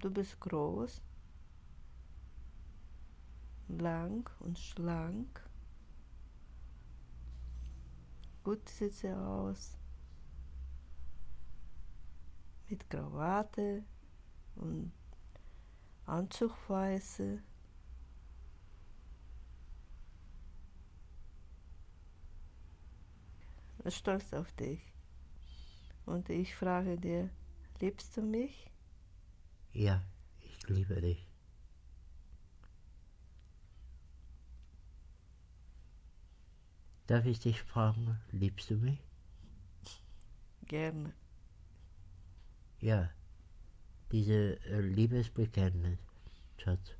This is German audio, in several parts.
Du bist groß, lang und schlank. Gut sieht sie aus. Mit Krawatte und Anzugweise. Stolz auf dich. Und ich frage dir, liebst du mich? Ja, ich liebe dich. Darf ich dich fragen, liebst du mich? Gerne. Ja, diese äh, Liebesbekenntnis, Schatz,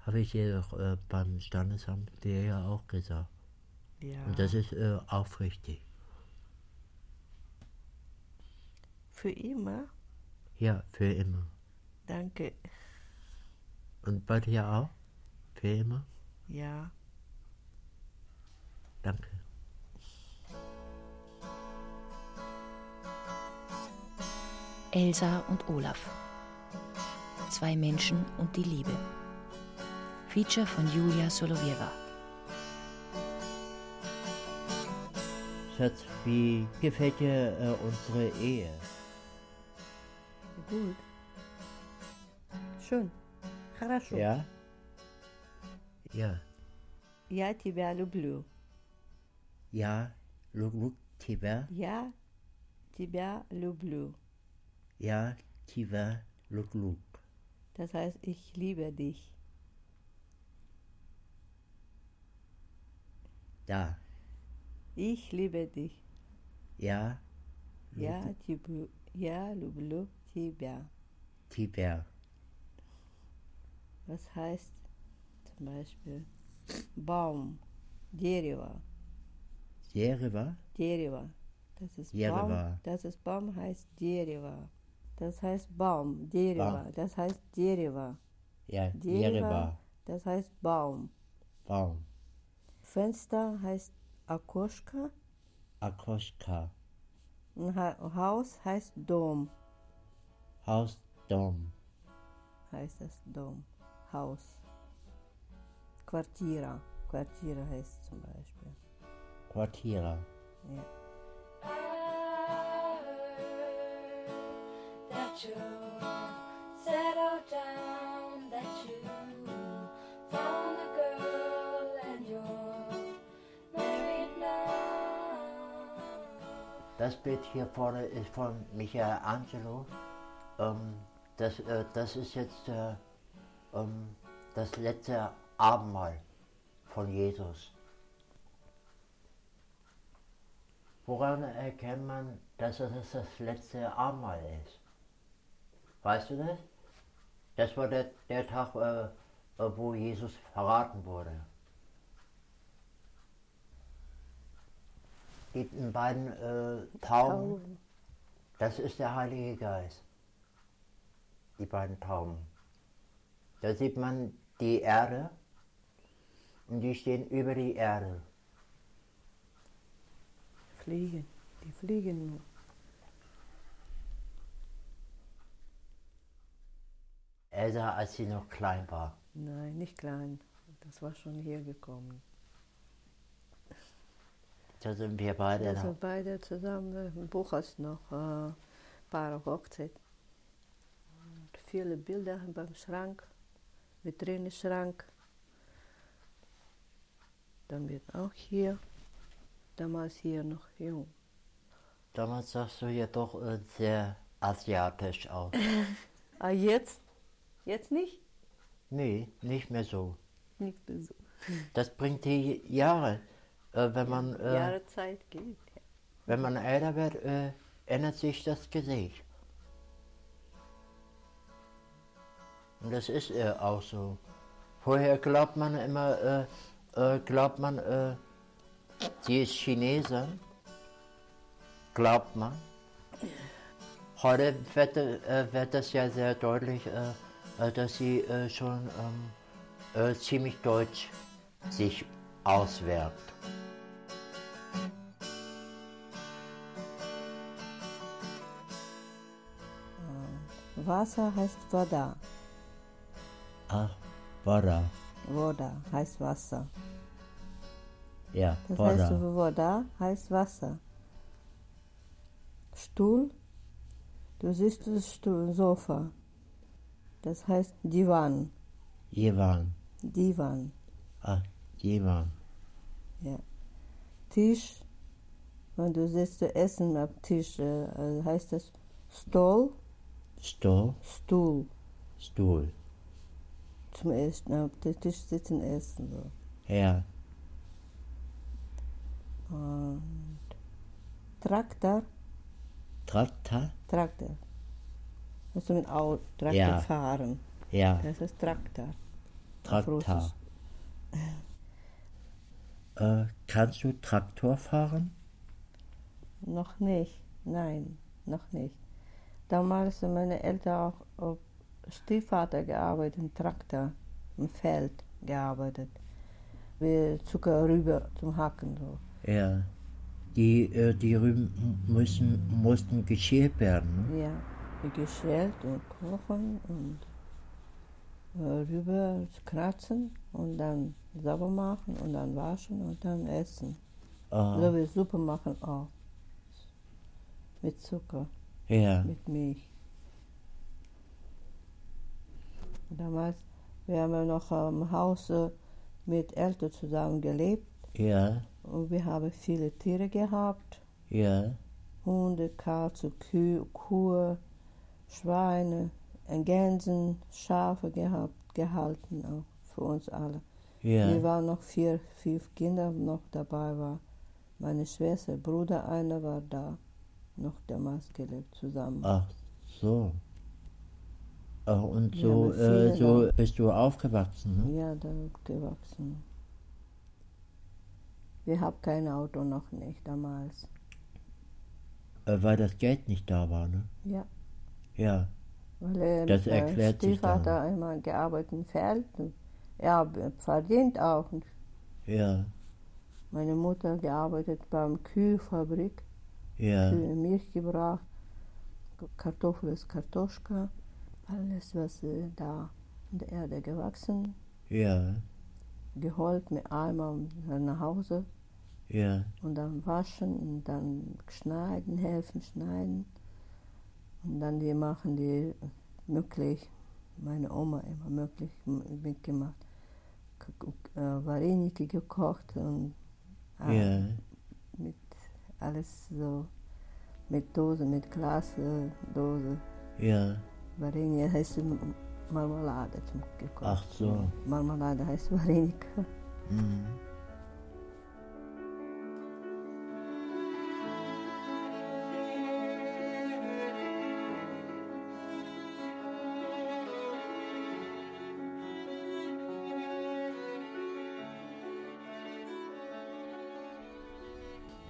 habe ich dir doch äh, beim Standesamt dir ja auch gesagt. Ja. Und das ist äh, aufrichtig. Für immer? Ja, für immer. Danke. Und bei dir auch? Für immer? Ja. Danke. Elsa und Olaf. Zwei Menschen und die Liebe. Feature von Julia Solowieva. Schatz, wie gefällt dir äh, unsere Ehe? Gut Schön. Хорошо. Ja? Ja. Я тебя люблю. Ja, Luluk Tiber. Я тебя люблю. Ja, Tiber Luluk. Das heißt, ich liebe dich. Da. Ich liebe dich. Ja, Я, тебе, я люблю тебя. Tiber. Was heißt zum Beispiel Baum, Derewa? Derewa? Derewa. Das ist Jerewa. Baum. Das ist Baum heißt Derewa. Das heißt Baum, Derewa. Das heißt Derewa. Ja, Derewa. Das heißt Baum. Baum. Fenster heißt Akoschka. Akoschka. Haus heißt Dom. Haus Dom. Heißt das Dom. Haus. Quartiera. Quartiera heißt zum Beispiel. Quartiera. Ja. Das Bild hier vorne ist von Michelangelo. Ähm, das, äh, das ist jetzt äh, ähm, das letzte Abendmahl von Jesus. Woran erkennt man, dass es das letzte Abendmahl ist? Weißt du das? Das war der, der Tag, äh, äh, wo Jesus verraten wurde. Die beiden äh, Tauben, das ist der Heilige Geist. Die beiden Tauben. Da sieht man die Erde und die stehen über die Erde. Fliegen. Die fliegen nur. Elsa, als sie noch klein war. Nein, nicht klein. Das war schon hier gekommen. Da sind wir beide noch. sind beide zusammen im Buchhaus noch äh, Paar Hochzeit. Und viele Bilder beim Schrank, Vitrine-Schrank. Dann wird auch hier, damals hier noch jung. Damals sahst du ja doch äh, sehr asiatisch aus. Ah, jetzt? Jetzt nicht? nee, nicht mehr so. Nicht mehr so. Das bringt die Jahre. Äh, wenn man äh, Jahre Zeit geht. Wenn man älter wird, äh, ändert sich das Gesicht. Und das ist äh, auch so. Vorher glaubt man immer, äh, äh, glaubt man, äh, sie ist Chinesin. Glaubt man. Heute wird, äh, wird das ja sehr deutlich, äh, äh, dass sie schon ähm, äh, ziemlich deutsch sich auswirkt. Wasser heißt Voda. Ach, Voda. Voda heißt Wasser. Ja, Das heißt, Voda. Voda heißt Wasser. Stuhl, du siehst das Stuhl, Sofa. Das heißt Divan. Jevan. Divan. Ach, Jevan. Ja. Tisch, wenn du sitzt zu essen am Tisch, äh, äh, heißt das Stol, Stuhl, Stuhl. Stuhl. Zum Essen, auf dem Tisch sitzen essen. So. Ja, Und Traktor, Traktor. Traktor. Hast du mit Auto, Traktor Ja. fahren. Ja, Das ist Traktor. Traktor. Äh, kannst du Traktor fahren? Noch nicht, nein, noch nicht. Damals meine Eltern auch Stiefvater gearbeitet, im Traktor, im Feld gearbeitet. Wie Zucker rüber zum Hacken. So. Ja. Die, äh, die Rüben müssen, mussten geschält werden. Ne? Ja, geschält und kochen und äh, rüber kratzen und dann sauber machen und dann waschen und dann essen. Ah, So wie Suppe machen auch. Mit Zucker. ja, mit Milch. Damals, wir haben noch im Haus mit Eltern zusammen gelebt ja, und wir haben viele Tiere gehabt. ja, Hunde, Katze, Kühe, Kuh, Schweine, äh, Gänsen, Schafe gehabt, gehalten auch für uns alle. Wir ja. waren noch vier, fünf Kinder noch dabei war. Meine Schwester, Bruder, einer war da, noch damals gelebt zusammen. Ach so. Und Ja, so, vielen äh, so bist du aufgewachsen, ne? Ja, da gewachsen. Wir haben kein Auto noch nicht damals. Äh, weil das Geld nicht da war, ne? Ja, Ja, weil er Das erklärt sich Stiefvater einmal gearbeitet im Feld. Er verdient auch. Ja, Meine Mutter gearbeitet beim Kühlfabrik, ja, Kühe Milch gebracht, Kartoffel ist Kartoschka, alles was äh, da in der Erde gewachsen, ja, geholt mit Eimer nach Hause. ja, und dann waschen und dann schneiden, helfen schneiden. Und dann die machen die möglich, meine Oma immer möglich mitgemacht, k- äh, Vareniki gekocht und äh, ja, mit alles so, mit Dose, mit Glas, äh, ja. Vareniki heißt Marmelade zum gekocht. Ach so. Marmelade heißt Varenika. Mhm.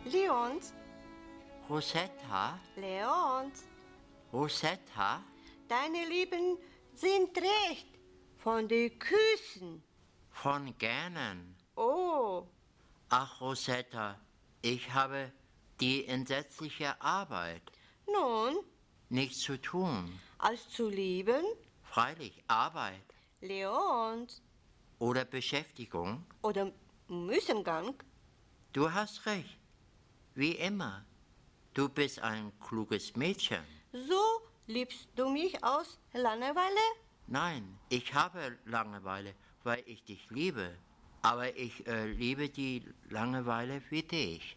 Leons, Rosetta, Leons, Rosetta, deine Lieben sind recht. Von den Küssen. von Gähnen. Oh, Ach, Rosetta, ich habe die entsetzliche Arbeit. nun, Nichts zu tun. als zu lieben, Freilich Arbeit Leons oder Beschäftigung. oder Müssengang, Du hast recht. Wie immer. Du bist ein kluges Mädchen. so liebst du mich aus Langeweile? Nein, ich habe Langeweile, weil ich dich liebe. Aber ich äh, liebe die Langeweile wie dich.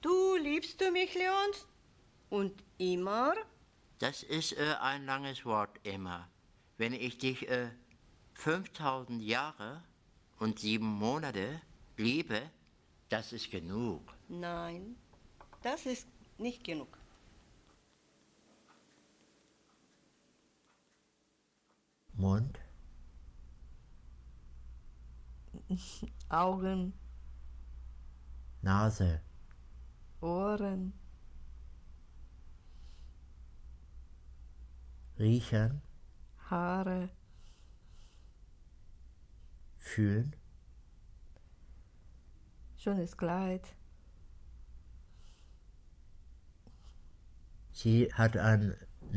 Du liebst du mich, Leons? Und immer? Das ist äh, ein langes Wort immer. Wenn ich dich äh, 5000 Jahre und sieben Monate liebe, das ist genug. Nein, das ist nicht genug. Mund, Augen, Nase, Ohren, riechen, Haare, fühlen, schönes Kleid, Sie hat einen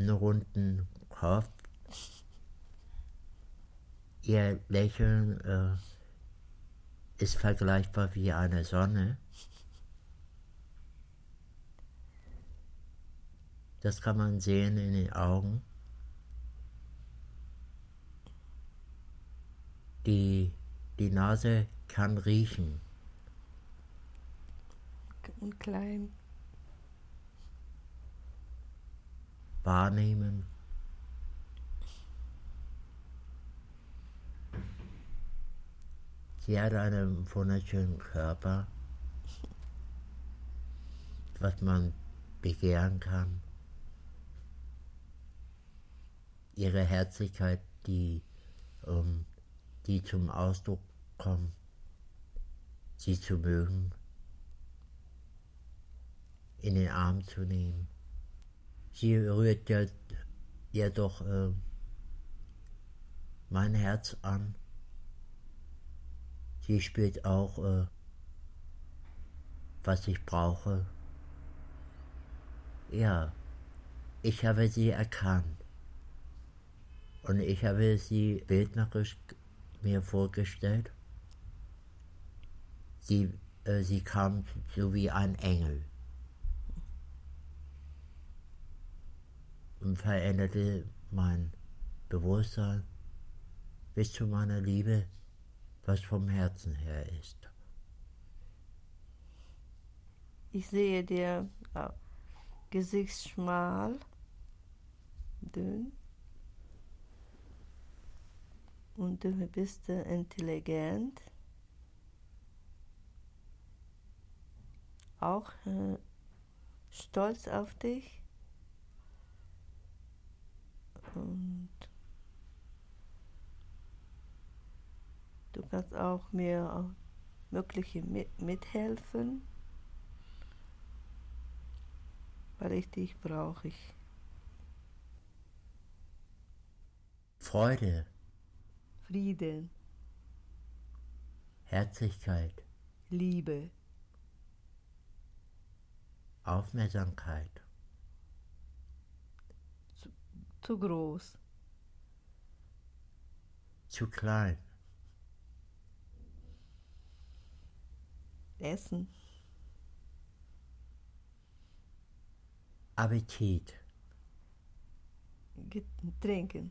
runden Kopf Ihr Lächeln äh, ist vergleichbar wie eine Sonne. Das kann man sehen in den Augen. Die, die Nase kann riechen. Und klein. wahrnehmen. Sie hat einen wunderschönen Körper, was man begehren kann. Ihre Herzlichkeit, die, ähm, die zum Ausdruck kommt, sie zu mögen, in den Arm zu nehmen. Sie rührt ja, ja doch äh, mein Herz an. Sie spürt auch, äh, was ich brauche. Ja, ich habe sie erkannt. Und ich habe sie bildnerisch mir vorgestellt. Sie, äh, sie kam so wie ein Engel. und veränderte mein Bewusstsein bis zu meiner Liebe, was vom Herzen her ist. Ich sehe dir äh, Gesicht dünn und du bist intelligent. Auch äh, stolz auf dich. Und du kannst auch mir mögliche mit, mithelfen, weil ich dich brauche. Ich. Freude, Frieden, Herzlichkeit, Liebe, Aufmerksamkeit, zu groß, zu klein, Essen, Appetit, Ge- Trinken,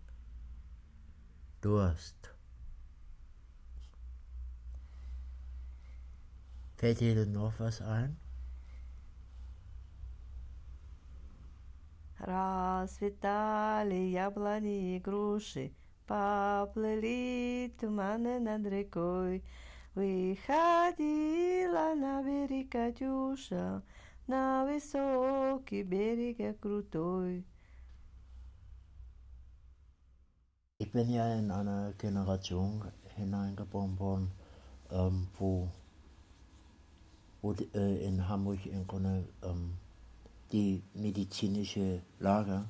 Durst. Fällt dir denn noch was ein? Расцветали яблони и груши, поплыли туманы над рекой. Выходила на берег Катюша, на высокий берег крутой. Ich bin ja in einer Generation hineingeboren worden, ähm, wo, wo die, äh, in Hamburg im Grunde ähm, die medizinische Lage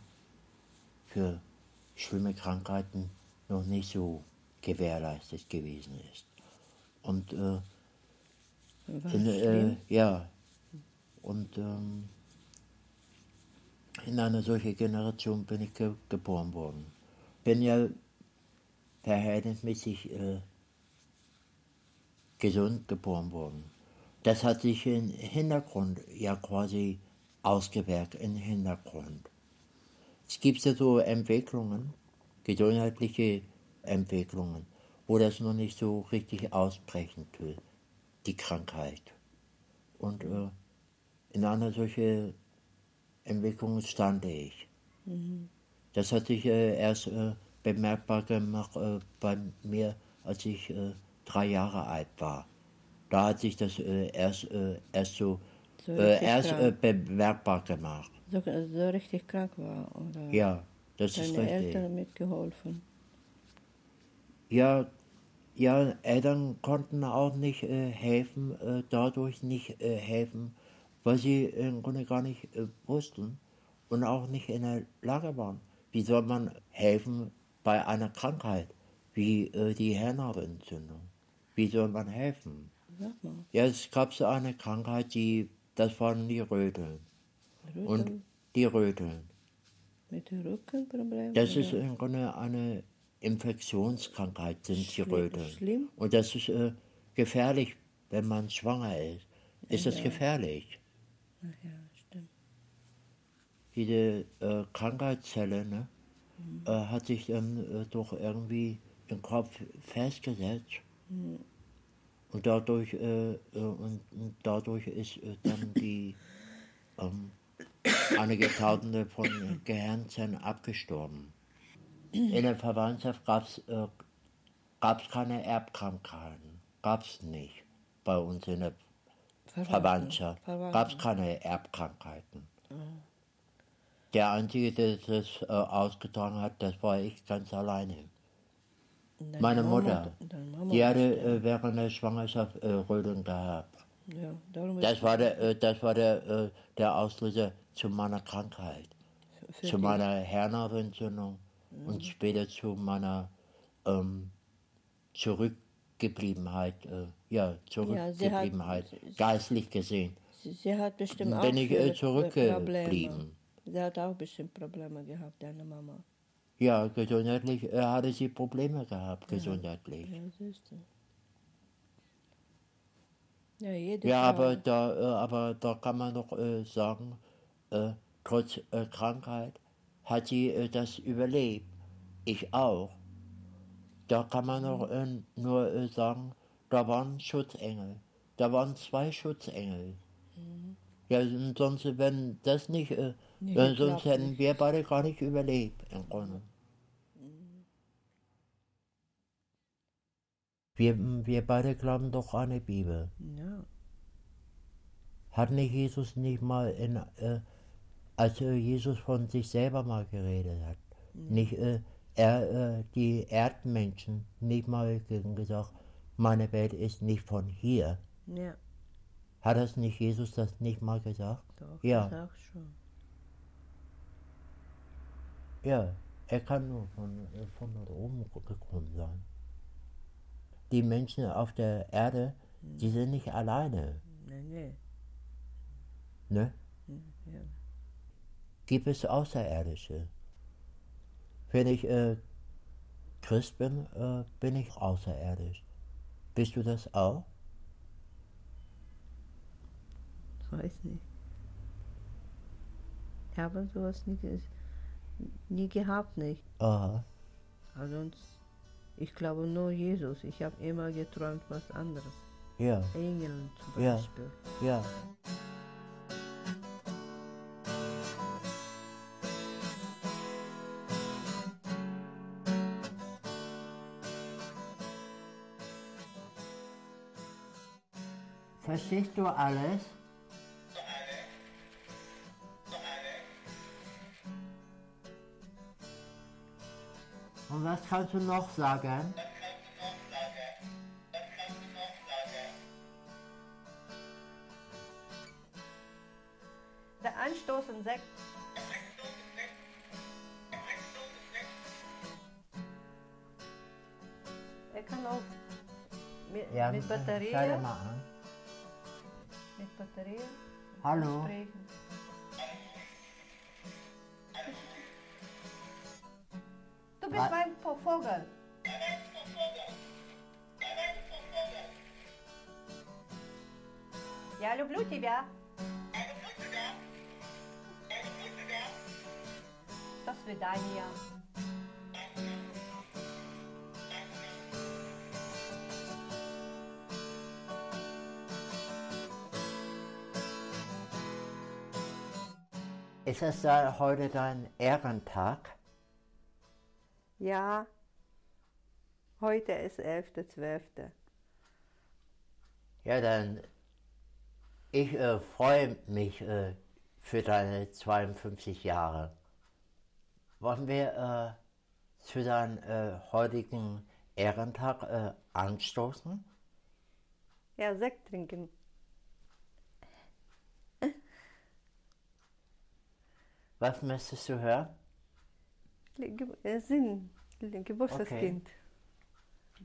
für schlimme Krankheiten noch nicht so gewährleistet gewesen ist. Und äh, in, äh, ja, und ähm, in einer solchen Generation bin ich ge geboren worden. Bin ja verhältnismäßig äh, gesund geboren worden. Das hat sich im Hintergrund ja quasi ausgewirkt, im Hintergrund. Es gibt ja so Entwicklungen, gesundheitliche Entwicklungen, wo das noch nicht so richtig ausbrechen will, die Krankheit. Und äh, in einer solchen Entwicklung stand ich. Das hat sich äh, erst äh, bemerkbar gemacht äh, bei mir, als ich äh, drei Jahre alt war. Da hat sich das äh, erst, erst so, So erst bemerkbar gemacht. So, so richtig krank war, oder? Ja, das ist Deine richtig. Eltern mitgeholfen. Ja, ja, Eltern konnten auch nicht äh, helfen, äh, dadurch nicht äh, helfen, weil sie im Grunde gar nicht äh, wussten und auch nicht in der Lage waren. Wie soll man helfen bei einer Krankheit wie äh, die Hirnhautentzündung? Wie soll man helfen? Ja, es gab so eine Krankheit, die, das waren die Röteln. Und Rücken, die Röteln. mit dem Rückenproblem? Das ist im Grunde eine Infektionskrankheit sind die Röteln. schlimm? Und das ist äh, gefährlich, wenn man schwanger ist. Ist das gefährlich? Ach ja, stimmt. Diese äh, Krankheitszelle ne, äh, hat sich dann äh, doch irgendwie im Kopf festgesetzt. Und dadurch, äh, äh, und, und dadurch ist dann die ähm, einige Tausende von Gehirnzellen abgestorben. In der Verwandtschaft gab es äh, gab's keine Erbkrankheiten. Gab es nicht bei uns in der Verwandtschaft. Gab es keine Erbkrankheiten. Der Einzige, der das äh, ausgetragen hat, das war ich ganz alleine. Deine Meine Mama- Mutter, deine Mama die hatte äh, während der Schwangerschaft äh, Röteln gehabt. Ja, Das war der, äh, das war der, äh, der Auslöser zu meiner Krankheit, zu meiner Herrenentzündung und später zu meiner ähm, Zurückgebliebenheit, äh, ja, Zurückgebliebenheit, geistlich gesehen. Sie, sie hat bestimmt auch Bin ich äh, Pro- zurückgeblieben. Sie hat auch bestimmt Probleme gehabt, deine Mama. Ja, gesundheitlich äh, hatte sie Probleme gehabt, gesundheitlich. Ja, siehst du. Ja, Ja, aber da, äh, aber da kann man doch äh, sagen, äh, trotz äh, Krankheit hat sie äh, das überlebt. Ich auch. Da kann man doch äh, nur äh, sagen, da waren Schutzengel. Da waren zwei Schutzengel. Ja, und sonst, wenn das nicht, geklappt sonst hätten wir beide gar nicht überlebt, im Grunde. Wir, wir beide glauben doch an die Bibel. Ja, Hat nicht Jesus nicht mal in, äh, als äh, Jesus von sich selber mal geredet hat, nicht äh, er, äh, die Erdmenschen nicht mal ge- gesagt, meine Welt ist nicht von hier. ja, Hat das nicht Jesus das nicht mal gesagt? doch, Ja. das auch schon. Ja, er kann nur von, äh, von dort oben gekommen sein. Die Menschen auf der Erde, die sind nicht alleine, Nee, nee. ne? Ja. Gibt es Außerirdische. Wenn ich äh, Christ bin, äh, bin ich außerirdisch. Bist du das auch? Weiß nicht. Ich habe sowas nie, nie gehabt, nicht. Aha. Also ich glaube nur Jesus. Ich habe immer geträumt was anderes. Ja, Engeln zum Ja. Beispiel. ja. Verstehst du alles? Und was kannst du noch sagen? Der Anstoßen Sekt. Er kann auch mit, Ja, mit Batterie, Achtereen. Hallo. Spreken. Du bist mein Vogel. Я люблю тебя. До свидания. Ist das da heute dein Ehrentag? Ja, heute ist 11.12. Ja, dann, ich äh, freue mich äh, für deine 52 Jahre. Wollen wir äh, zu deinem äh, heutigen Ehrentag äh, anstoßen? Ja, Sekt trinken. Was möchtest du hören? Äh, Sinn, Geburtstagskind.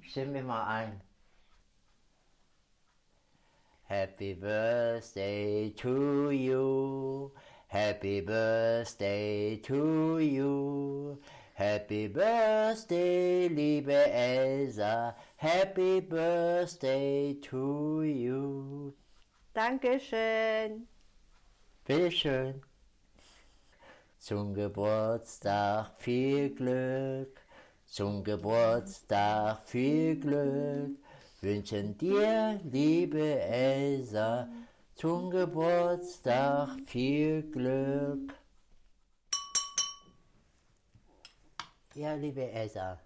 Stimmen wir mal ein. Happy birthday to you. Happy birthday to you. Happy Birthday, liebe Elsa. Happy Birthday to you. Dankeschön. Bitteschön. Zum Geburtstag viel Glück. Zum Geburtstag viel Glück. Wünschen dir, liebe Elsa, zum Geburtstag viel Glück. Ja, liebe Elsa,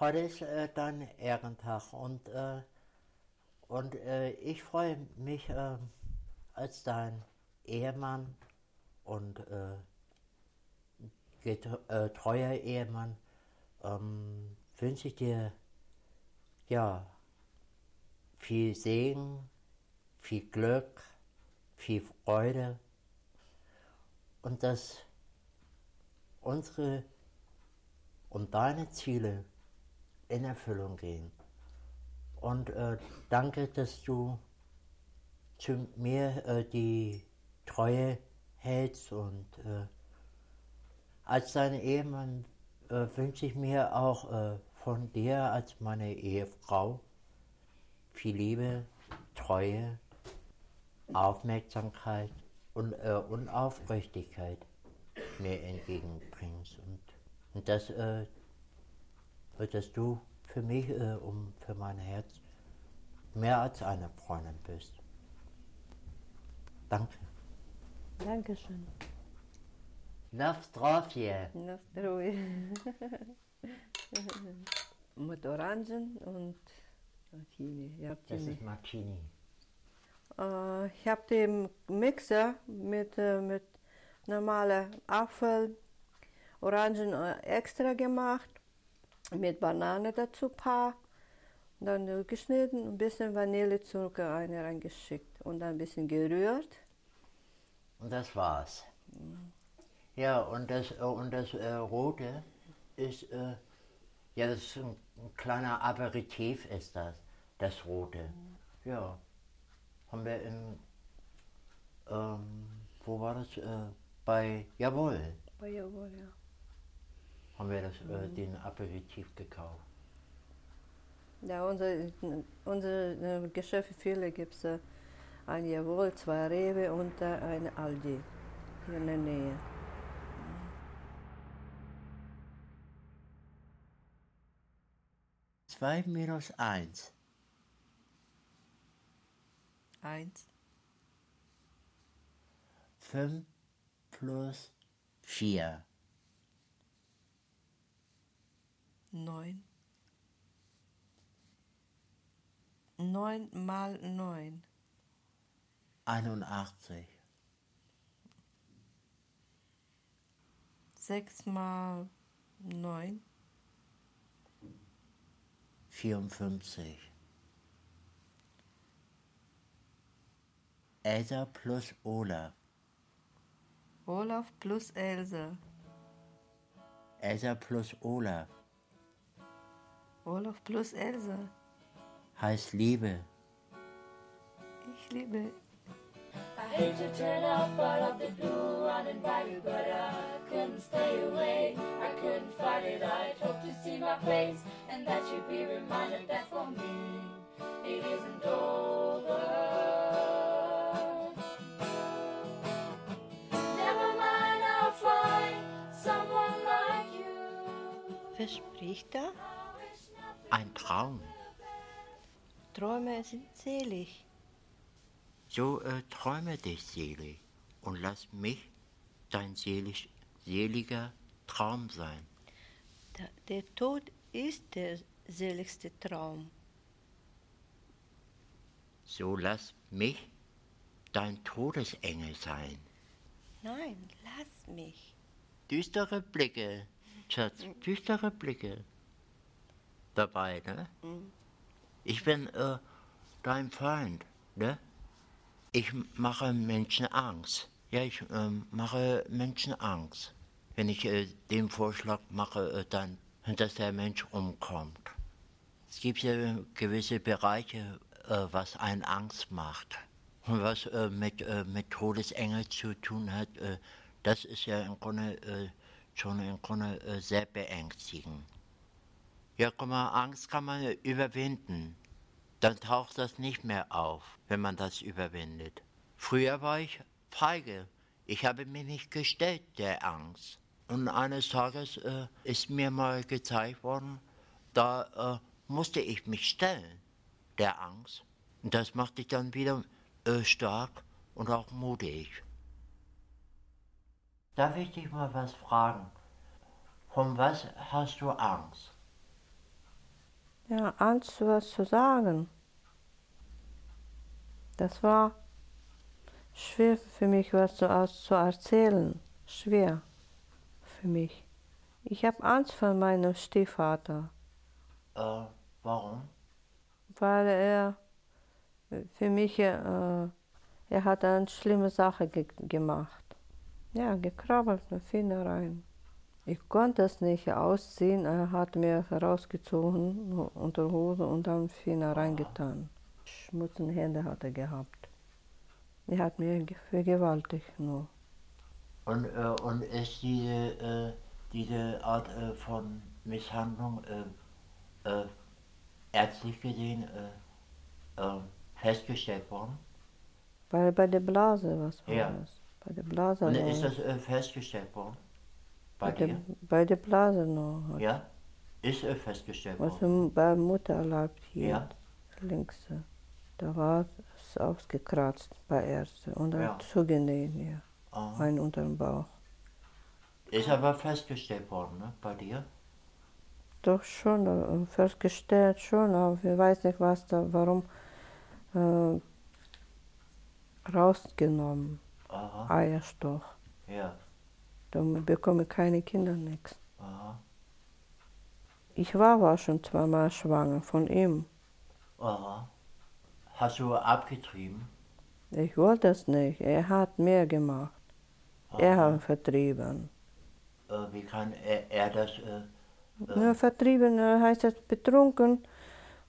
heute ist äh, dein Ehrentag und, äh, und äh, ich freue mich äh, als dein Ehemann und äh, getr- äh, treuer Ehemann ähm, wünsche ich dir ja viel Segen, viel Glück, viel Freude und dass unsere und deine Ziele in Erfüllung gehen. Und äh, danke, dass du zu mir äh, die Treue hältst und äh, als dein Ehemann äh, wünsche ich mir auch äh, von dir als meine Ehefrau viel Liebe, Treue, Aufmerksamkeit und, äh, und Aufrichtigkeit mir entgegenbringst. Und, und dass, äh, dass du für mich äh, und für mein Herz mehr als eine Freundin bist. Danke. Dankeschön. Na zdrowie. Na zdrowie. Mit Orangen und Martini. Ja, Das Martini. ist Martini. Äh, ich habe den Mixer mit, äh, mit normaler Apfel, Orangen äh, extra gemacht, mit Banane dazu paar, dann geschnitten, ein bisschen Vanillezucker rein- reingeschickt und dann ein bisschen gerührt. Und das war's. Ja, und das, äh, und das äh, Rote ist, äh, ja, das ist ein, ein kleiner Aperitif ist das, das Rote. Ja, haben wir in, ähm, wo war das, äh, bei, jawohl, Oh, jawohl, ja. haben wir das, äh, den Aperitif gekauft. Ja, unser, unsere äh, Geschäfte, viele gibt es ein Jawohl, zwei Rewe und äh, eine Aldi hier in der Nähe. Zwei minus eins. Eins, Fünf plus vier. neun. Neun mal neun. 81. Sechs mal neun. 54. Elsa plus Olaf. Olaf plus Else. Elsa plus Olaf Olaf plus Else. heißt Liebe. Ich liebe. I hate to turn up out of the blue, you, but I couldn't stay away. I couldn't fight it. I'd hope to see my face, and that you'd be reminded that for me it isn't over. Never mind, I'll find someone like you. Wer spricht da? Ein Traum. Träume sind selig. So äh, träume dich selig und lass mich dein selig, seliger Traum sein. Der, Tod ist der seligste Traum. So lass mich dein Todesengel sein. Nein, lass mich. Düstere Blicke, Schatz, düstere Blicke dabei, ne? Ich bin äh, dein Feind, ne? Ich mache Menschen Angst. Ja, ich ähm, mache Menschen Angst. Wenn ich äh, den Vorschlag mache, äh, dann, dass der Mensch umkommt. Es gibt ja gewisse Bereiche, äh, was einen Angst macht. Und was äh, mit, äh, mit Todesengel zu tun hat, äh, das ist ja im Grunde äh, schon im Grunde äh, sehr beängstigend. Ja, guck mal, Angst kann man überwinden. Dann taucht das nicht mehr auf, wenn man das überwindet. Früher war ich feige. Ich habe mich nicht gestellt der Angst. Und eines Tages äh, ist mir mal gezeigt worden, da äh, musste ich mich stellen, der Angst. Und das macht dich dann wieder äh, stark und auch mutig. Darf ich dich mal was fragen? Von was hast du Angst? Ja, Angst, was zu sagen. Das war schwer für mich, was zu, zu erzählen. Schwer für mich. Ich habe Angst vor meinem Stiefvater. Äh, warum? Weil er für mich, äh, er hat eine schlimme Sache ge gemacht. Ja, gekrabbelt mit Finger rein. Ich konnte es nicht ausziehen. Er hat mir herausgezogen unter Hose und dann Finger reingetan. Schmutzige Hände hat er gehabt. Er hat mir vergewaltigt nur. Und, äh, und ist diese, äh, diese Art äh, von Misshandlung äh, äh, ärztlich gesehen äh, festgestellt worden? Bei, bei der Blase, was war Ja. das? Bei der Blase. Und ist das festgestellt worden? Bei, bei, der, dir? bei der Blase nur. hat- Ja? Ist äh, festgestellt Was worden? im- bei Mutterleib hier, Ja. links, da war es ausgekratzt bei Ärzten und dann Ja. zugenäht hier, Aha. ein unter dem Bauch. Ist aber festgestellt worden, ne? Bei dir? Doch schon, äh, festgestellt schon, aber ich weiß nicht, was da, warum äh, rausgenommen, Aha. Eierstoch. Ja. Dann bekomme keine Kinder nichts. Aha. Ich war aber schon zweimal schwanger von ihm. Aha. Hast du abgetrieben? Ich wollte es nicht. Er hat mehr gemacht. Er Aha. hat vertrieben. Äh, wie kann er, er das? Äh, Ja, vertrieben äh, heißt das betrunken,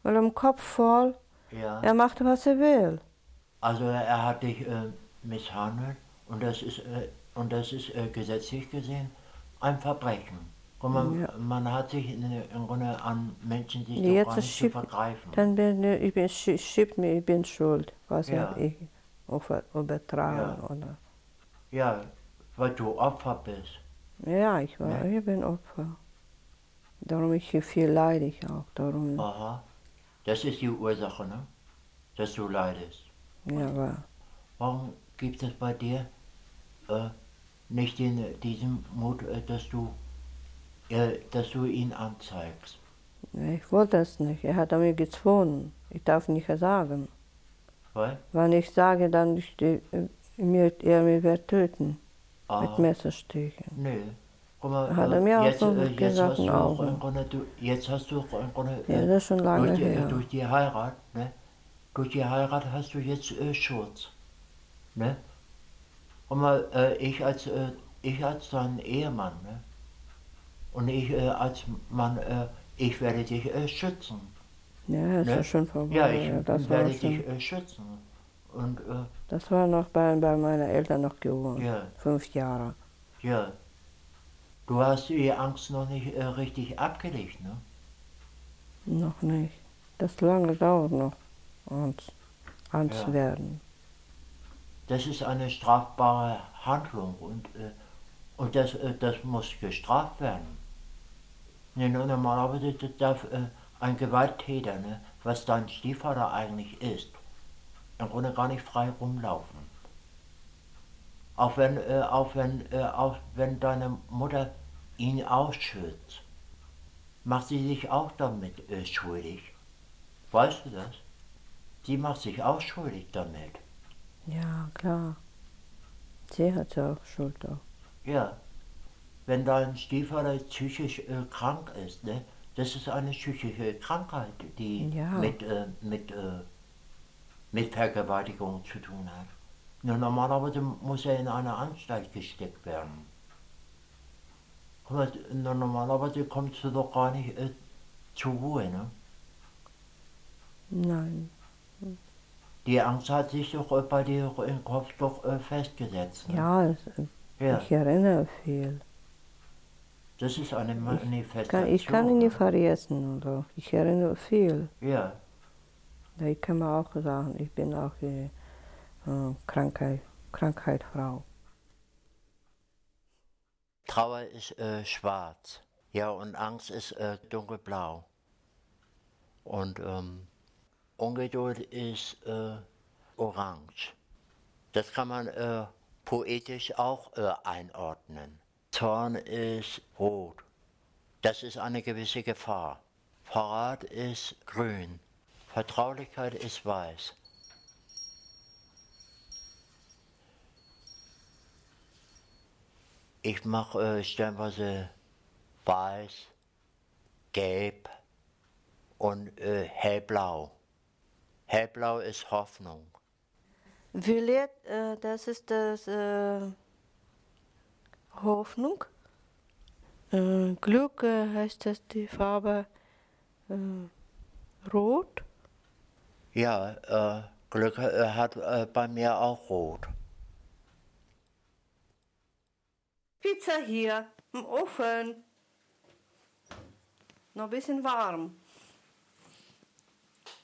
weil im Kopf voll. ja. Er macht, was er will. Also er hat dich äh, misshandelt und das ist äh, und das ist äh, gesetzlich gesehen ein Verbrechen. Und man, Ja. man hat sich in, im Grunde an Menschen sich doch Jetzt nicht zu schiebt- vergreifen. Dann bin ich, bin, schi- schiebt mir, ich bin schuld, was Ja. ich über- übertragen. Ja. Oder. Ja, weil du Opfer bist. Ja, ich war, Ja. ich bin Opfer. Darum ich viel leide ich auch. Darum, Aha. Das ist die Ursache, ne? Dass du leidest. ja, aber Warum gibt es bei dir äh, nicht den, diesen Mut, äh, dass du äh, dass du ihn anzeigst? ich wollte es nicht. Er hat mir gezwungen. Ich darf nicht sagen. Weil? Wenn ich sage, dann ich, äh, mir, er mich wird töten. Aha. Mit Messerstichen. Guck mal, Hat er mir auch jetzt, so äh, jetzt gesagt, hast auch im Grunde, du, jetzt hast du auch im Grunde, Ja, das ist schon lange durch, die, her. durch die Heirat, ne? Durch die Heirat hast du jetzt äh, Schutz. Ne? Mal, äh, ich als äh, ich als dein Ehemann, ne? Und ich äh, als Mann, äh, ich werde dich äh, schützen. Ja, ist Ne? ja schon vorbei. Ja, ich das, war werde schon, dich äh, schützen. Und das war noch bei, bei meinen Eltern noch gewohnt. ja, Fünf Jahre. ja. Du hast die Angst noch nicht richtig abgelegt, ne? Noch nicht. Das lange dauert noch, uns ans Ja. werden. Das ist eine strafbare Handlung und, äh, und das, äh, das muss gestraft werden. Ne, no- normalerweise darf äh, ein Gewalttäter, ne, was dein Stiefvater eigentlich ist, im Grunde gar nicht frei rumlaufen. Auch wenn, äh, auch wenn, äh, auch wenn deine Mutter ihn ausschützt, macht sie sich auch damit äh, schuldig. Weißt du das? Sie macht sich auch schuldig damit. Ja, klar. Sie hat ja auch Schuld auch. Ja, wenn dein Stiefvater psychisch äh, krank ist, ne, das ist eine psychische Krankheit, die Ja. mit, äh, mit, äh, mit Vergewaltigung zu tun hat. Nur normalerweise muss er in eine Anstalt gesteckt werden. Nur normalerweise kommst du doch gar nicht äh, zur Ruhe, ne? Nein. Die Angst hat sich doch äh, bei dir im Kopf doch äh, festgesetzt. Ne? Ja, es, ja. ich erinnere viel. Das ist eine Manifestation. Kann, ich kann ihn nicht vergessen. Oder? Ich erinnere viel. Ja, Ja, Ich kann mir auch sagen, ich bin auch die äh, Krankheit, Krankheitfrau. Trauer ist äh, schwarz. Ja, und Angst ist äh, dunkelblau. Und ähm, Ungeduld ist äh, orange. Das kann man äh, poetisch auch äh, einordnen. Zorn ist rot. Das ist eine gewisse Gefahr. Verrat ist grün. Vertraulichkeit ist weiß. Ich mache äh, stellenweise weiß, gelb und äh, hellblau. Hellblau ist Hoffnung. Violett, äh, das ist das äh, Hoffnung. Äh, Glück äh, heißt das die Farbe äh, Rot. Ja, äh, Glück äh, hat äh, bei mir auch rot. Pizza hier im Ofen. Noch ein bisschen warm.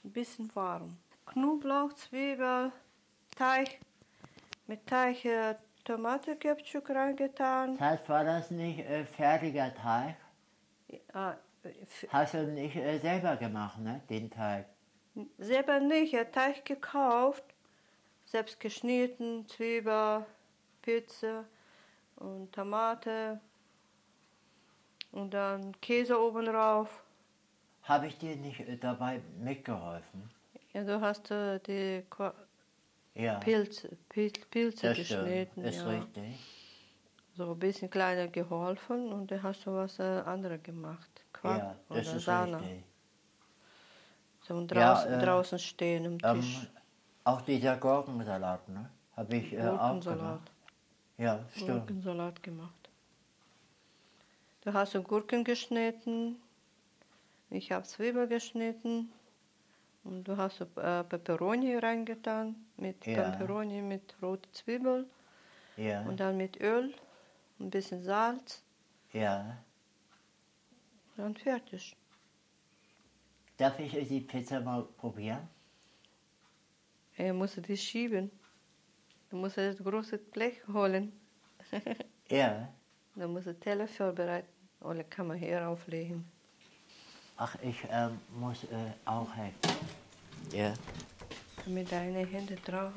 Ein bisschen warm. Knoblauch, Zwiebel, Teig. Mit Teig äh, Tomatenketchup reingetan. Das war das nicht äh, fertiger Teig? Ah, f- Hast du nicht äh, selber gemacht, ne, den Teig? selber nicht, ja, Teig gekauft, selbst geschnitten, Zwiebel, Pizza und Tomate und dann Käse oben drauf. Habe ich dir nicht äh, dabei mitgeholfen? Ja, du hast äh, die Ko- Ja, Pilze, Pil Pilze das stimmt. geschnitten, Ist ja. richtig. so ein bisschen kleiner geholfen und dann hast du was äh, anderes gemacht, Quark Ja, das oder ist Sahne. richtig. So und Ja, draußen, äh, draußen stehen am Ähm, Tisch. auch dieser Gurkensalat, ne? Habe ich äh, auch Gurkensalat. gemacht. Ja, stimmt. Gurkensalat gemacht. Du hast Gurken geschnitten, ich habe Zwiebel geschnitten und du hast äh, Peperoni reingetan mit Ja. Peperoni mit roter Zwiebel Ja, und dann mit Öl, ein bisschen Salz ja. und fertig. Darf ich die Pizza mal probieren? Er musste die schieben. Du musst das große Blech holen. Ja. Dann musst du Teller vorbereiten oder kann man hier auflegen. Ach, ich ähm, muss äh, auch helfen. Ja. Mit deinen Händen drauf.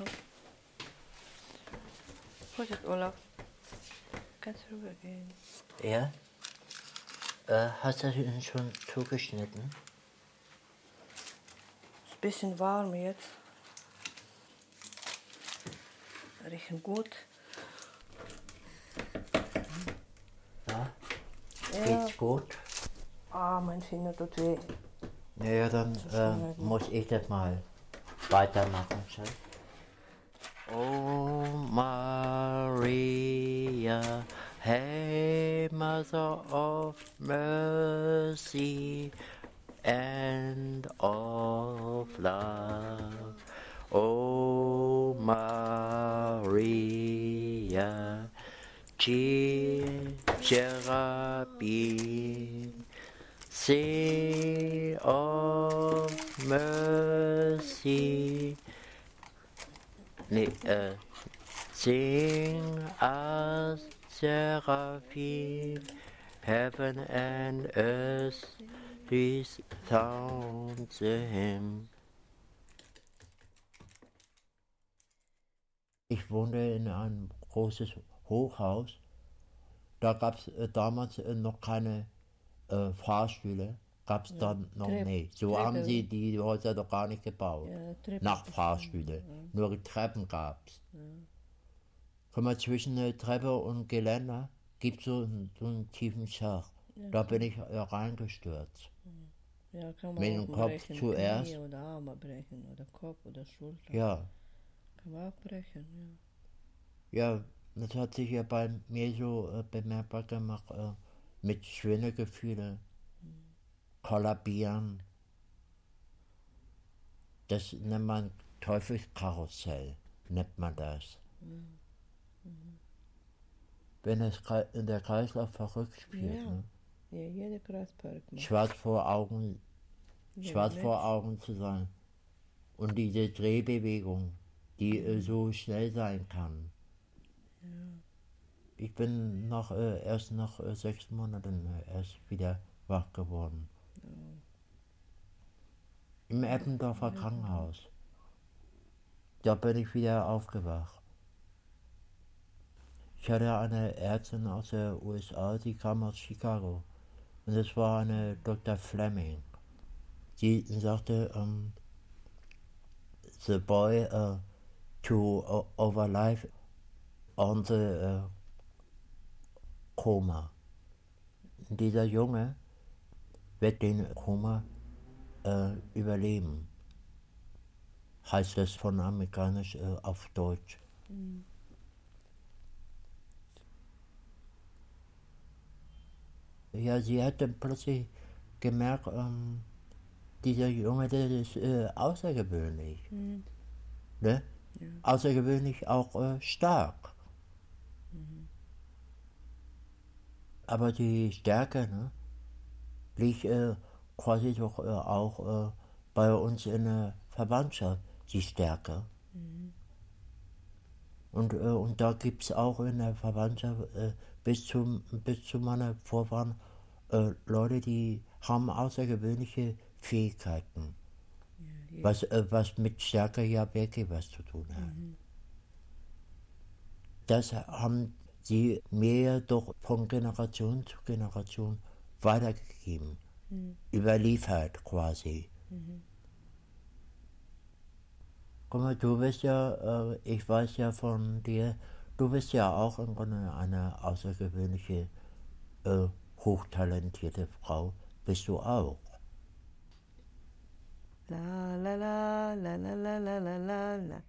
Vorsicht, Olaf. Kannst rübergehen. Ja? Äh, hast du den schon zugeschnitten? Ist ein bisschen warm jetzt. Riechen gut. Ja? Ja. Geht's gut? Mein Finger tut weh. Naja, dann äh, muss ich das mal weitermachen. Schatz. Oh Maria, hey Mother of Mercy and of Love. Oh Maria, Cherubim, Sea of Mercy. Nee, äh, sing as seraphim, heaven and earth resound him. Ich wohnte in einem großes Hochhaus. Da gab es äh, damals äh, noch keine äh, Fahrstühle. Gab es dann noch Trepp- nicht. So Treppe. haben sie die Häuser doch gar nicht gebaut. Ja, Treppe nach Fahrstühle. Nur Treppen gab es. Guck mal, zwischen der Treppe und Geländer gibt es so, einen- so einen tiefen Schach. Da bin ich äh, reingestürzt. Ja, kann Mit dem Kopf brechen. zuerst. Knie oder Arme brechen oder Kopf oder Schulter. Ja, Kann man auch brechen, ja, das hat sich ja bei mir so äh, bemerkbar gemacht, äh, mit Schwindelgefühle, kollabieren. Das nennt man Teufelskarussell, nennt man das. wenn es in der Kreislauf verrückt spielt. Ja. Ne? Ja, jeder macht. Schwarz vor Augen, Ja, schwarz nicht. vor Augen zu sein. Und diese Drehbewegung, die äh, so schnell sein kann. Ich bin nach, äh, erst nach äh, sechs Monaten äh, erst wieder wach geworden. Im Eppendorfer Krankenhaus. Da bin ich wieder aufgewacht. Ich hatte eine Ärztin aus der USA, die kam aus Chicago. Und das war eine Dr. Fleming. Sie sagte, um, the boy uh, to o- overlive on the uh, Koma. Dieser Junge wird den Koma äh, überleben. Heißt das von amerikanisch äh, auf Deutsch. Ja, sie hat dann plötzlich gemerkt, ähm, dieser Junge, der ist äh, außergewöhnlich. Ne? Außergewöhnlich auch äh, stark. Aber die Stärke ne, liegt äh, quasi doch äh, auch äh, bei uns in der Verwandtschaft, die Stärke. Und, äh, und da gibt es auch in der Verwandtschaft äh, bis, zum, bis zu meiner Vorfahren äh, Leute, die haben außergewöhnliche Fähigkeiten. Was, äh, was mit Stärke ja wirklich was zu tun hat. Das haben sie mir doch von Generation zu Generation weitergegeben. Überliefert quasi. Guck mal, du bist ja, äh, ich weiß ja von dir, du bist ja auch im Grunde eine außergewöhnliche, äh, hochtalentierte Frau. Bist du auch. La la la la la la la la la la.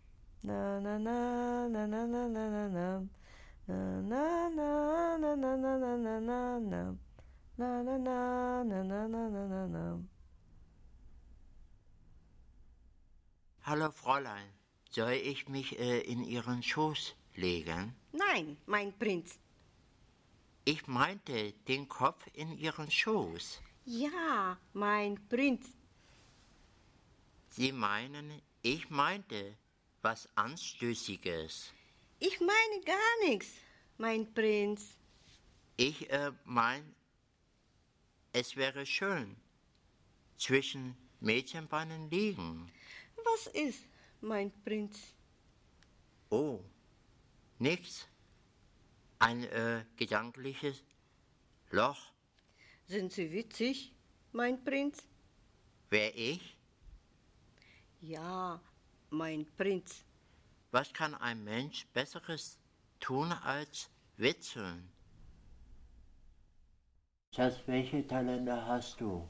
Na na na na na na na na na. Na na na na na na na na na na. Na na na na na na na na na. Hallo Fräulein, soll ich mich äh, in Ihren Schoß legen? Nein, mein Prinz. Ich meinte den Kopf in Ihren Schoß. Ja, mein Prinz. Sie meinen, ich meinte was Anstößiges. Ich meine gar nichts, mein Prinz. Ich äh, mein, es wäre schön, zwischen Mädchenbeinen liegen. Was ist, mein Prinz? Oh, nichts. Ein äh, gedankliches Loch. Sind Sie witzig, mein Prinz? Wer ich? Ja, mein Prinz. Was kann ein Mensch Besseres tun als witzeln? Schatz, welche Talente hast du?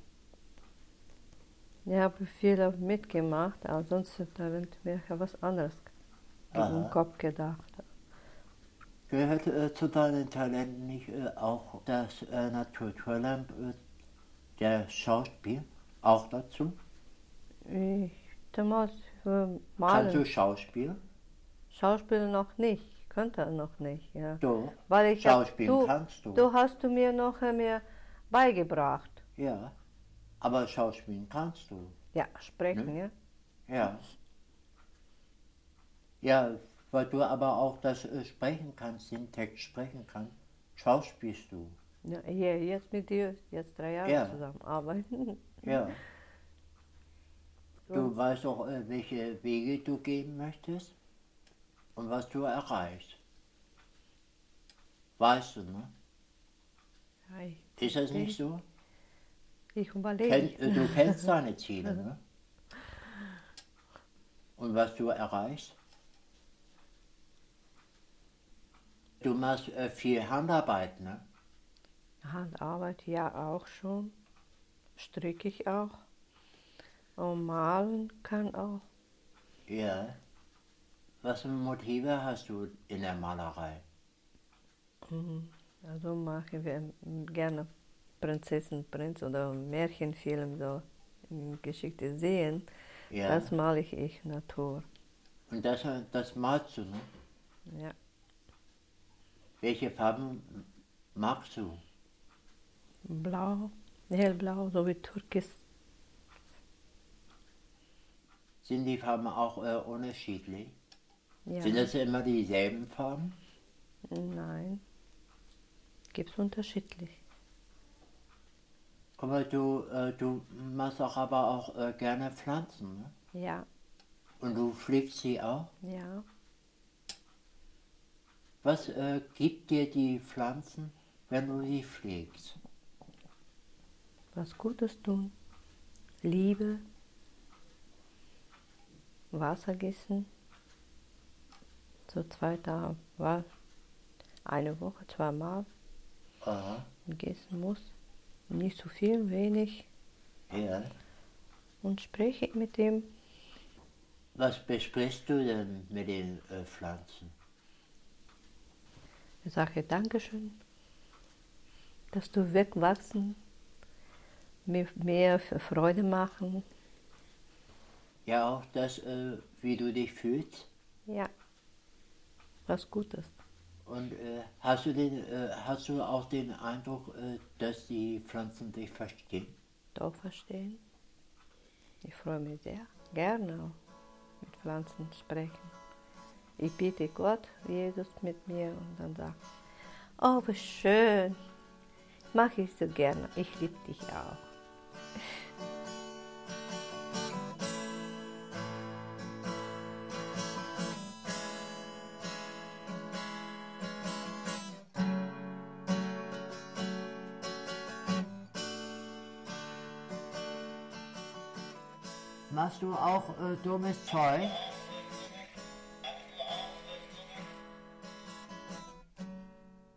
Ich habe viel mitgemacht, aber sonst habe ich mir was anderes im Aha. Kopf gedacht. Gehört äh, zu deinen Talenten nicht äh, auch das äh, Naturtalent, äh, der Schauspiel, auch dazu? Ich damals für Kannst du Malen, Schauspiel? Schauspiel noch nicht, könnte noch nicht, ja. Du? Weil ich hab- Schauspiel du, kannst du. Du hast du mir noch äh, mir beigebracht. Ja. Aber Schauspielen kannst du. Ja, sprechen, Ne? ja. Ja. Ja, weil du aber auch das äh, sprechen kannst, den Text sprechen kannst, schauspielst du. ja. Hier, jetzt mit dir, jetzt drei Jahre Ja. zusammenarbeiten. Ja. Du weißt auch, äh, welche Wege du gehen möchtest und was du erreichst. Weißt du, ne? Ich, Ist das nicht so? ich überlege. Kenn, äh, du kennst deine Ziele, ne? Und was du erreichst? Du machst äh, viel Handarbeit, ne? Handarbeit, ja, auch schon. Stricke ich auch. Und malen kann auch. Ja. Was für Motive hast du in der Malerei? Also machen wir gerne Prinzessin, Prinz oder Märchenfilm, so Geschichte sehen. Ja. Das male ich, ich Natur. Und das, das malst du, ne? Ja. Welche Farben magst du? Blau, hellblau, so wie Türkis. Sind die Farben auch äh, unterschiedlich? Ja. Sind das immer dieselben Farben? Nein. Gibt's unterschiedlich. Guck mal, du, äh, du machst auch aber auch äh, gerne Pflanzen, ne? Ja, Und du pflegst sie auch? ja. Was äh, gibt dir die Pflanzen, wenn du sie pflegst? Was Gutes tun. Liebe. Wasser gießen. So zwei Tage, war eine Woche, zweimal Aha. gießen muss. Nicht zu viel, wenig. Ja. Und spreche mit dem. Was besprichst du denn mit den äh, Pflanzen? Ich sage Dankeschön, dass du wegwachsen, mir mehr für Freude machen. Ja, auch das, äh, wie du dich fühlst. Ja, was Gutes. Und äh, hast, du den, äh, hast du auch den Eindruck, äh, dass die Pflanzen dich verstehen? Doch verstehen. Ich freue mich sehr, gerne mit Pflanzen sprechen. Ich bitte Gott, Jesus mit mir und dann sagt, oh, wie schön, mache ich so gerne, ich liebe dich auch. Machst du auch äh, dummes Zeug?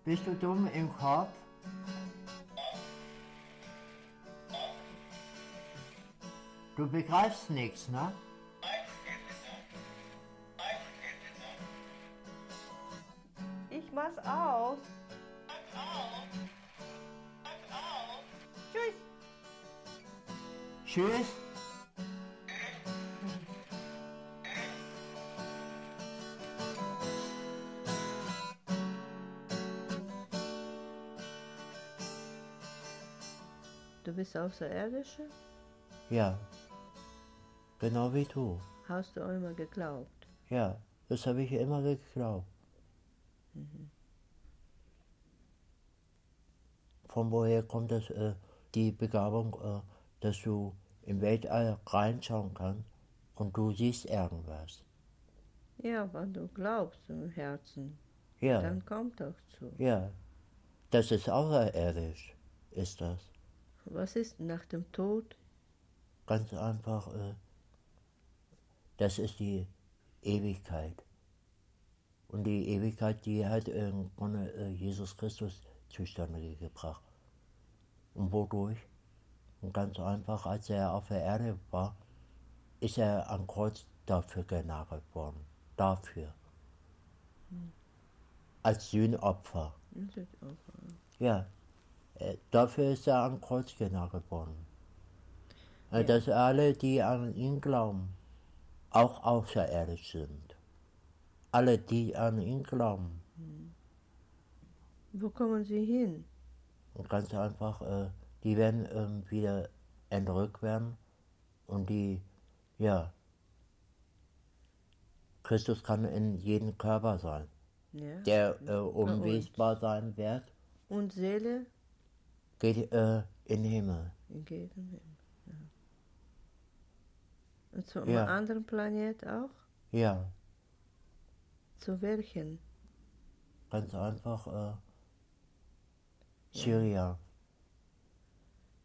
Bist du dumm im Kopf? Du begreifst nichts, ne? Außerirdische? Ja. Genau wie du. Hast du auch immer geglaubt? Ja, das habe ich immer geglaubt. Von woher kommt das, äh, die Begabung, äh, dass du im Weltall reinschauen kannst und du siehst irgendwas? Ja, wenn du glaubst im Herzen, Ja, dann kommt auch zu. ja. Das ist außerirdisch, ist das. Was ist nach dem Tod? Ganz einfach, äh, das ist die Ewigkeit. Und die Ewigkeit, die hat im Grunde äh, Jesus Christus zustande gebracht. Und wodurch? Und ganz einfach, als er auf der Erde war, ist er am Kreuz dafür genagelt worden. Dafür. Als Sühnopfer. Auch- Ja, dafür ist er am Kreuz genagelt worden. Äh, Ja. Dass alle, die an ihn glauben, auch außerirdisch sind. Alle, die an ihn glauben. Wo kommen sie hin? Und ganz einfach, äh, die werden wieder entrückt werden. Und die, ja, Christus kann in jedem Körper sein, Ja. der äh, unwesbar sein wird, Und Seele geht äh, in den Himmel. in jedem Hin. Ja. Und zu Ja. einem anderen Planet auch? Ja. Zu welchen? Ganz einfach äh, Syrien.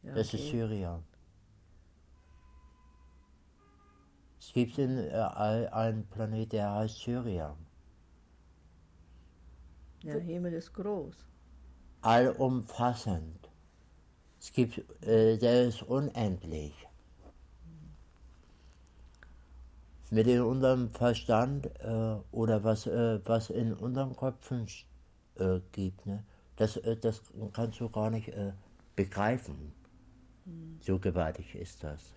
Ja, Das ist okay. Syrien. Es gibt in, äh, einen Planet, der heißt Syrien. Der Himmel ist groß. Allumfassend. Es gibt, äh, der ist unendlich. Mit in unserem Verstand äh, oder was, äh, was in unseren Köpfen äh, gibt, ne? das, äh, das kannst du gar nicht äh, begreifen. So gewaltig ist das.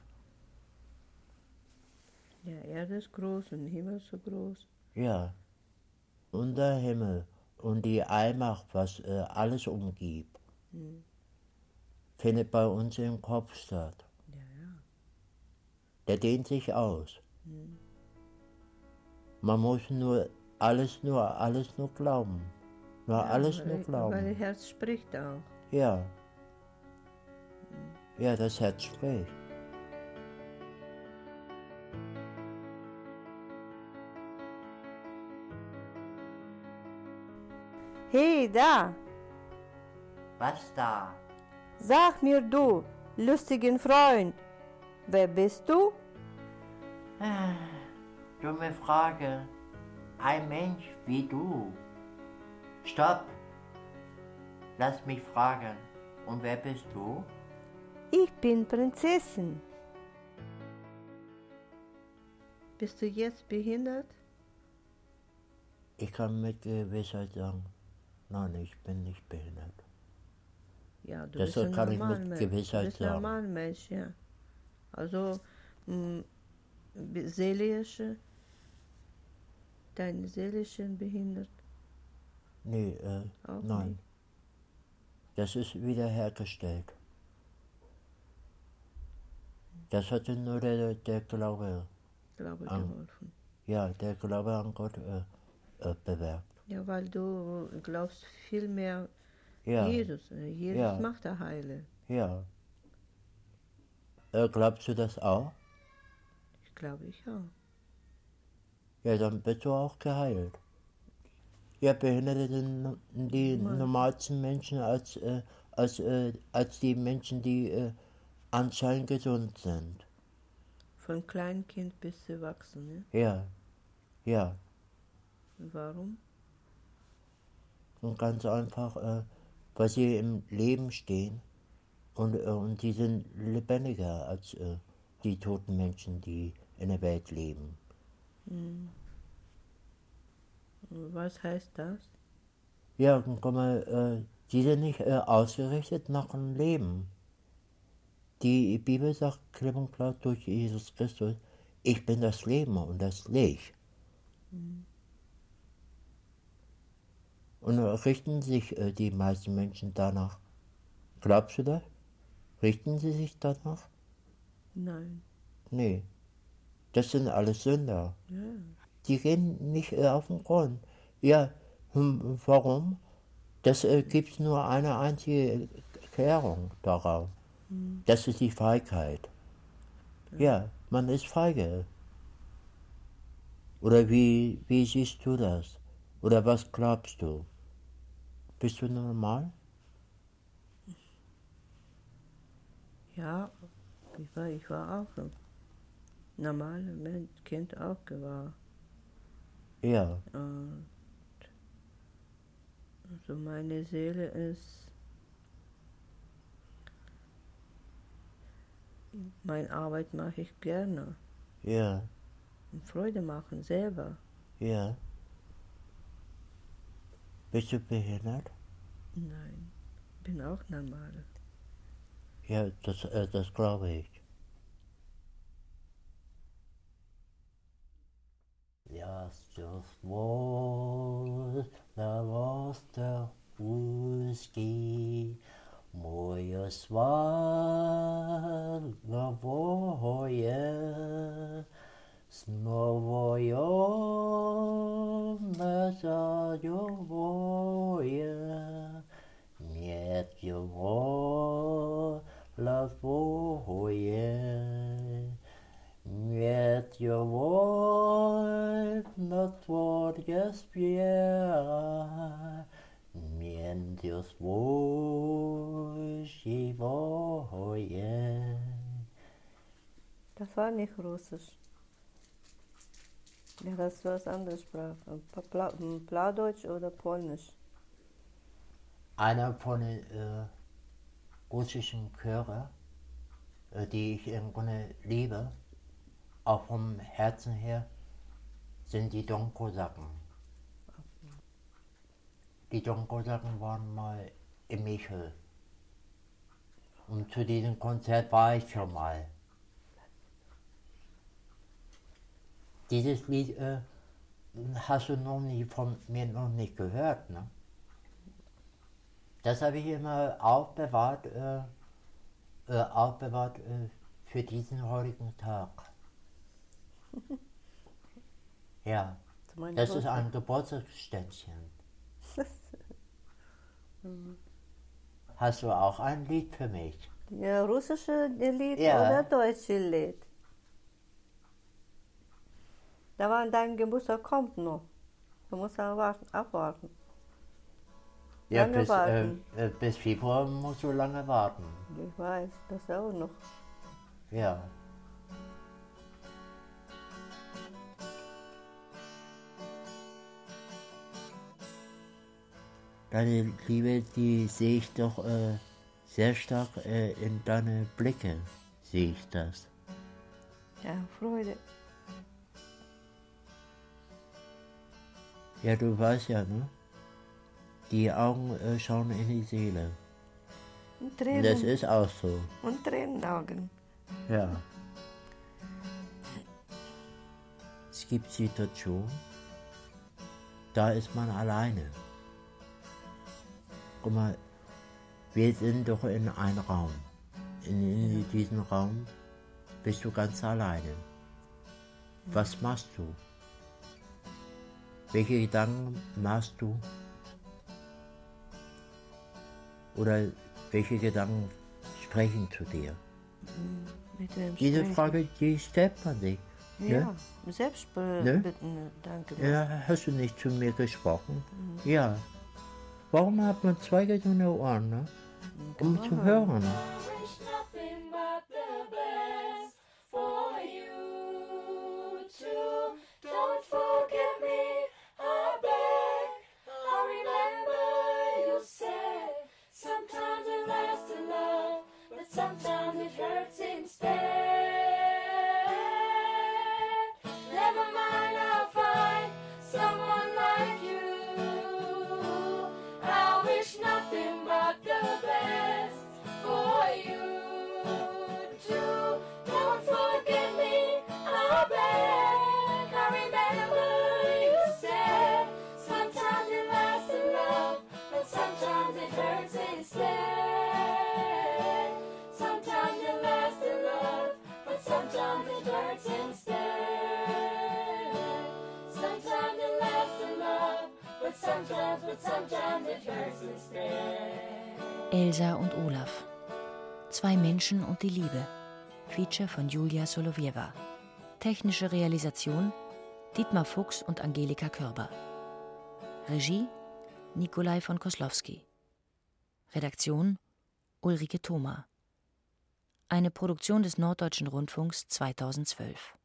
Ja, Erde ist groß und Himmel ist so groß. Ja, unser Himmel und die Allmacht, was alles umgibt, findet bei uns im Kopf statt. Der dehnt sich aus. Man muss nur alles nur, alles nur glauben. Nur alles nur weil, weil glauben. das Herz spricht auch. Ja. Ja, das Herz spricht. Hey, da, Was da? Sag mir du, lustigen Freund, wer bist du? Dumme Frage. Ein Mensch wie du. Stopp. Lass mich fragen. Und wer bist du? Ich bin Prinzessin. Bist du jetzt behindert? Ich kann mit Gewissheit sagen, nein, ich bin nicht behindert. Ja, du Das bist ein kann ich mit Mensch. Gewissheit du bist ein sagen. normaler Mensch, ja. Also, mh, seelische, deine seelischen behindert Nee, äh, auch nein. nicht. Das ist wiederhergestellt. Das hatte nur der, der Glaube, Glaube Ah. geholfen. ja, der Glaube an Gott äh, äh, bewirkt. Ja, weil du glaubst viel mehr Ja, Jesus. Äh, Jesus Ja. macht der Heile. ja. Äh, glaubst du das auch? Ich glaube ich auch. Ja, dann bist du auch geheilt. Ja, Behinderte sind die normalsten Menschen als, äh, als, äh, als die Menschen, die äh, anscheinend gesund sind. Von Kleinkind bis Erwachsen. Ne? Ja, ja. Warum? Und ganz einfach, äh, weil sie im Leben stehen und, äh, und die sind lebendiger als äh, die toten Menschen, die in der Welt leben. Was heißt das? Ja, guck mal, äh, die sind nicht äh, ausgerichtet nach dem Leben. Die Bibel sagt klipp und klar durch Jesus Christus, ich bin das Leben und das Licht. Und äh, richten sich äh, die meisten Menschen danach. Glaubst du das? Richten sie sich danach? Nein. Nee. Das sind alles Sünder. Ja. Die gehen nicht äh, auf den Grund. Ja, hm, warum? Das äh, gibt nur eine einzige Erklärung darauf. Das ist die Feigheit. Ja, man ist feige. Oder wie, wie siehst du das? Oder was glaubst du? Bist du normal? Ja, ich war, ich war auch ein normaler Mensch, Kind auch war. Ja, Und also meine Seele ist, meine Arbeit mache ich gerne. ja, Und Freude machen selber. ja. Bist du behindert? Nein, bin auch normal. Ja, das, äh, das glaube ich. Justus was, there was the whiskey, moje svaga Znowu ją mezajowoje, mieć wola woje, mieć wola na twoje spiera, między woje woje. Das war nicht Russisch. Ja, das war was anderes Sprache. Pla Pla Plattdeutsch oder Polnisch. Einer von den äh, russischen Chöre, äh, die ich im Grunde liebe, auch vom Herzen her, sind die Donkosaken. Die Donkosaken waren mal in Michel. Und zu diesem Konzert war ich schon mal. Dieses Lied äh, hast du noch nie von mir noch nicht gehört, ne? Das habe ich immer aufbewahrt, äh, äh, aufbewahrt äh, für diesen heutigen Tag. Ja, das ist ein Geburtstagsständchen. Hast du auch ein Lied für mich? Ja, russische Lied Ja. oder deutsche Lied? Da war dein Geburtstag kommt noch. Du musst erwarten, abwarten. Ja, Lange bis, äh, warten. äh, bis Februar musst du lange warten. Ich weiß, das auch noch. Ja. Deine Liebe, die sehe ich doch äh, sehr stark äh, in deine Blicke, sehe ich das. Ja, Freude. Ja, du weißt ja, ne? Die Augen äh, schauen in die Seele. Und Tränen. das ist auch so. Und Tränenaugen. Ja. Es gibt Situationen, da ist man alleine. Guck mal, wir sind doch in einem Raum. In, in diesem Raum bist du ganz alleine. Was machst du? Welche Gedanken machst du? Oder welche Gedanken sprechen zu dir? Wem Diese sprechen? Frage, die stellt man sich. Ja, Ne? selbst Ne? danke. Ja, hast du nicht zu mir gesprochen? Ja. Warum hat man zwei gesunde Ohren, ne? Um zu hören. Feature von Julia Solowieva. Technische Realisation Dietmar Fuchs und Angelika Körber. Regie Nikolai von Koslowski. Redaktion Ulrike Thoma. Eine Produktion des Norddeutschen Rundfunks 2012.